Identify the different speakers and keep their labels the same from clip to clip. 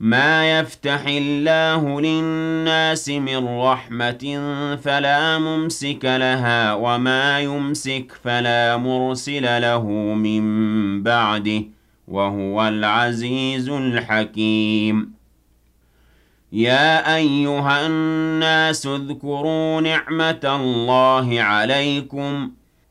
Speaker 1: ما يفتح الله للناس من رحمة فلا ممسك لها وما يمسك فلا مرسل له من بعده وهو العزيز الحكيم يا أيها الناس اذكروا نعمة الله عليكم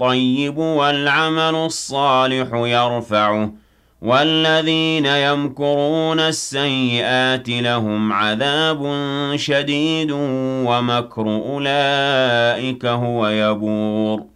Speaker 1: الطيب والعمل الصالح يرفعه والذين يمكرون السيئات لهم عذاب شديد ومكر أولئك هو يبور.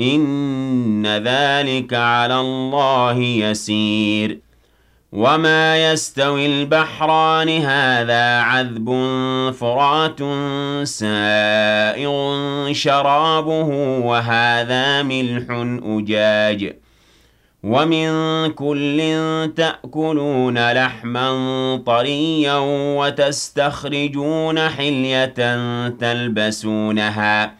Speaker 1: إن ذلك على الله يسير. وما يستوي البحران هذا عذب فرات سائغ شرابه وهذا ملح أجاج. ومن كل تأكلون لحما طريا وتستخرجون حلية تلبسونها.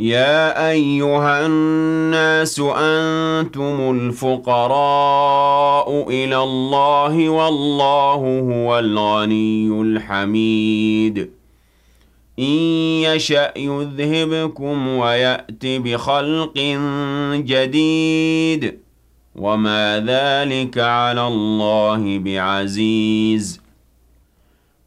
Speaker 1: يا أيها الناس أنتم الفقراء إلى الله والله هو الغني الحميد. إن يشأ يذهبكم ويأت بخلق جديد. وما ذلك على الله بعزيز.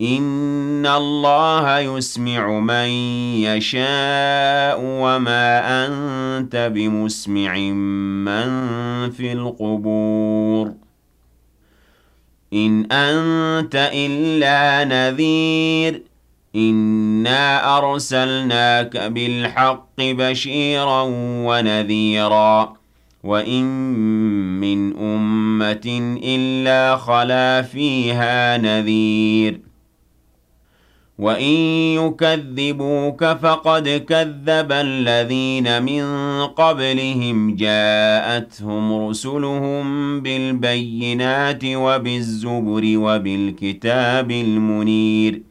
Speaker 1: إِنَّ اللَّهَ يُسْمِعُ مَن يَشَاءُ وَمَا أَنتَ بِمُسْمِعٍ مَّن فِي الْقُبُورِ إِنْ أَنتَ إِلَّا نَذِيرٌ إِنَّا أَرْسَلْنَاكَ بِالْحَقِّ بَشِيرًا وَنَذِيرًا وَإِن مِّنْ أُمَّةٍ إِلَّا خَلَا فِيهَا نَذِيرٌ وَإِن يُكَذِّبُوكَ فَقَدْ كَذَّبَ الَّذِينَ مِن قَبْلِهِمْ جَاءَتْهُمْ رُسُلُهُم بِالْبَيِّنَاتِ وَبِالزُّبُرِ وَبِالْكِتَابِ الْمُنِيرِ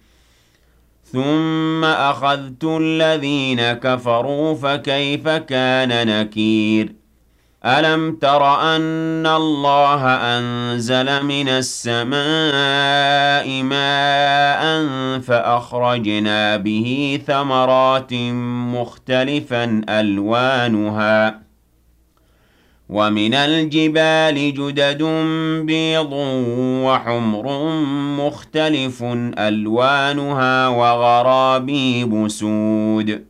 Speaker 1: ثُمَّ أَخَذْتُ الَّذِينَ كَفَرُوا فَكَيْفَ كَانَ نَكِيرِ أَلَمْ تَرَ أَنَّ اللَّهَ أَنزَلَ مِنَ السَّمَاءِ مَاءً فَأَخْرَجْنَا بِهِ ثَمَرَاتٍ مُخْتَلِفًا أَلْوَانُهَا وَمِنَ الْجِبَالِ جُدَدٌ بِيضٌ وَحُمْرٌ مُخْتَلِفٌ أَلْوَانُهَا وَغَرَابِيبُ سُودٌ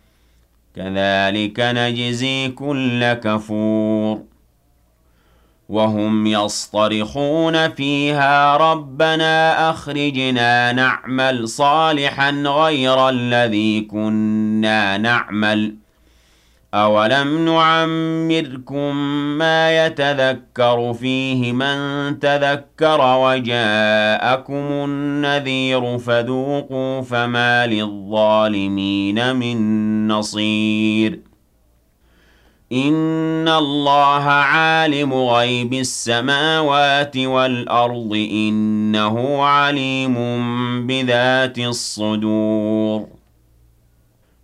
Speaker 1: كذلك نجزي كل كفور. وهم يصطرخون فيها ربنا أخرجنا نعمل صالحا غير الذي كنا نعمل. أَوَلَمْ نُعَمِّرْكُم مَّا يَتَذَكَّرُ فِيهِ مَن تَذَكَّرَ وَجَاءَكُمُ النَّذِيرُ فَذُوقُوا فَمَا لِلظَّالِمِينَ مِن نَّصِيرٍ إِنَّ اللَّهَ عَالِمُ غَيْبِ السَّمَاوَاتِ وَالْأَرْضِ ۚ إِنَّهُ عَلِيمٌ بِذَاتِ الصُّدُورِ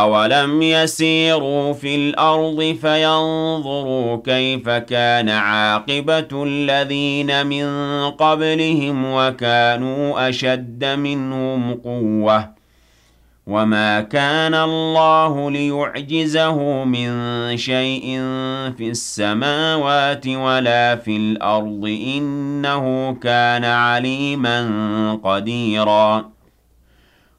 Speaker 1: أَوَلَمْ يَسِيرُوا فِي الْأَرْضِ فَيَنظُرُوا كَيْفَ كَانَ عَاقِبَةُ الَّذِينَ مِن قَبْلِهِمْ وَكَانُوا أَشَدَّ مِنْهُمْ قُوَّةً ۚ وَمَا كَانَ اللَّهُ لِيُعْجِزَهُ مِن شَيْءٍ فِي السَّمَاوَاتِ وَلَا فِي الْأَرْضِ ۚ إِنَّهُ كَانَ عَلِيمًا قَدِيرًا